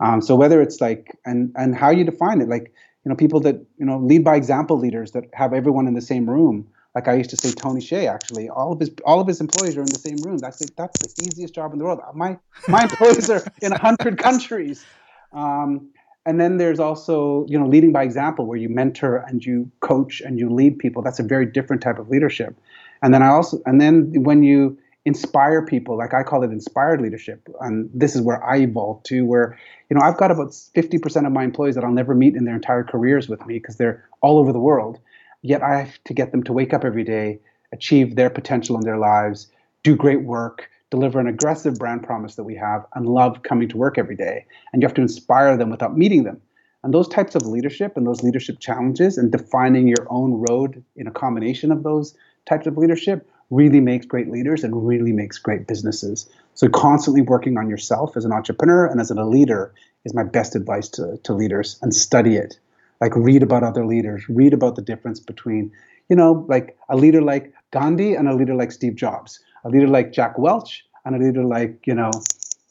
Um, so whether it's like and and how you define it, like you know people that you know lead by example leaders that have everyone in the same room like I used to say, Tony Hsieh. Actually, all of his all of his employees are in the same room. That's the, that's the easiest job in the world. My my employees are in hundred <laughs> countries. Um, and then there's also you know leading by example, where you mentor and you coach and you lead people. That's a very different type of leadership. And then I also and then when you inspire people, like I call it inspired leadership, and this is where I evolved to, where you know I've got about 50% of my employees that I'll never meet in their entire careers with me because they're all over the world Yet I have to get them to wake up every day, achieve their potential in their lives, do great work, deliver an aggressive brand promise that we have, and love coming to work every day. And you have to inspire them without meeting them. And those types of leadership and those leadership challenges and defining your own road in a combination of those types of leadership really makes great leaders and really makes great businesses. So constantly working on yourself as an entrepreneur and as a leader is my best advice to, to leaders and study it like read about other leaders read about the difference between you know like a leader like gandhi and a leader like steve jobs a leader like jack welch and a leader like you know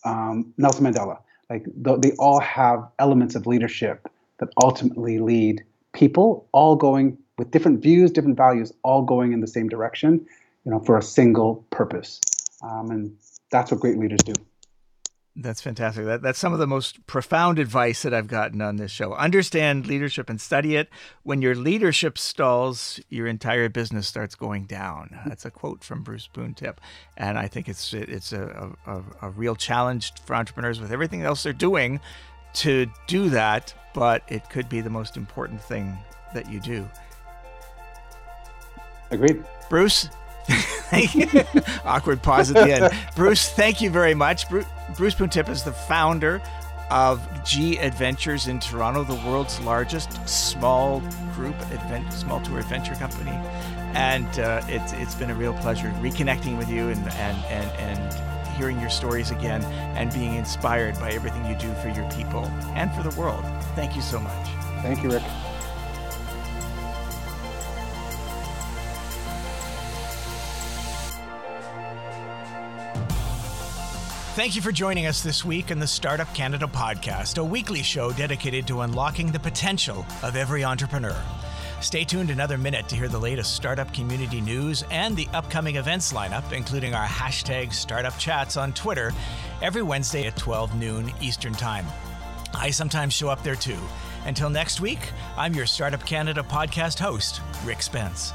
um, nelson mandela. Like they all have elements of leadership that ultimately lead people all going with different views different values all going in the same direction you know for a single purpose. Um, and that's what great leaders do that's fantastic. That, that's some of the most profound advice that I've gotten on this show. Understand leadership and study it. When your leadership stalls, your entire business starts going down. That's a quote from Bruce Poon Tip, and I think it's it's a, a, a real challenge for entrepreneurs with everything else they're doing to do that. But it could be the most important thing that you do. Agreed. Bruce, <laughs> awkward pause at the end. Bruce, thank you very much. Bruce, Poon-Tip is the founder of G Adventures in Toronto, the world's largest small group advent, small tour adventure company. And uh, it's it's been a real pleasure reconnecting with you and and and and hearing your stories again and being inspired by everything you do for your people and for the world. Thank you so much. Thank you, Rick. Thank you for joining us this week in the Startup Canada podcast, a weekly show dedicated to unlocking the potential of every entrepreneur. Stay tuned another minute to hear the latest startup community news and the upcoming events lineup, including our hashtag startup chats on Twitter every Wednesday at 12 noon Eastern Time. I sometimes show up there too. Until next week, I'm your Startup Canada podcast host, Rick Spence.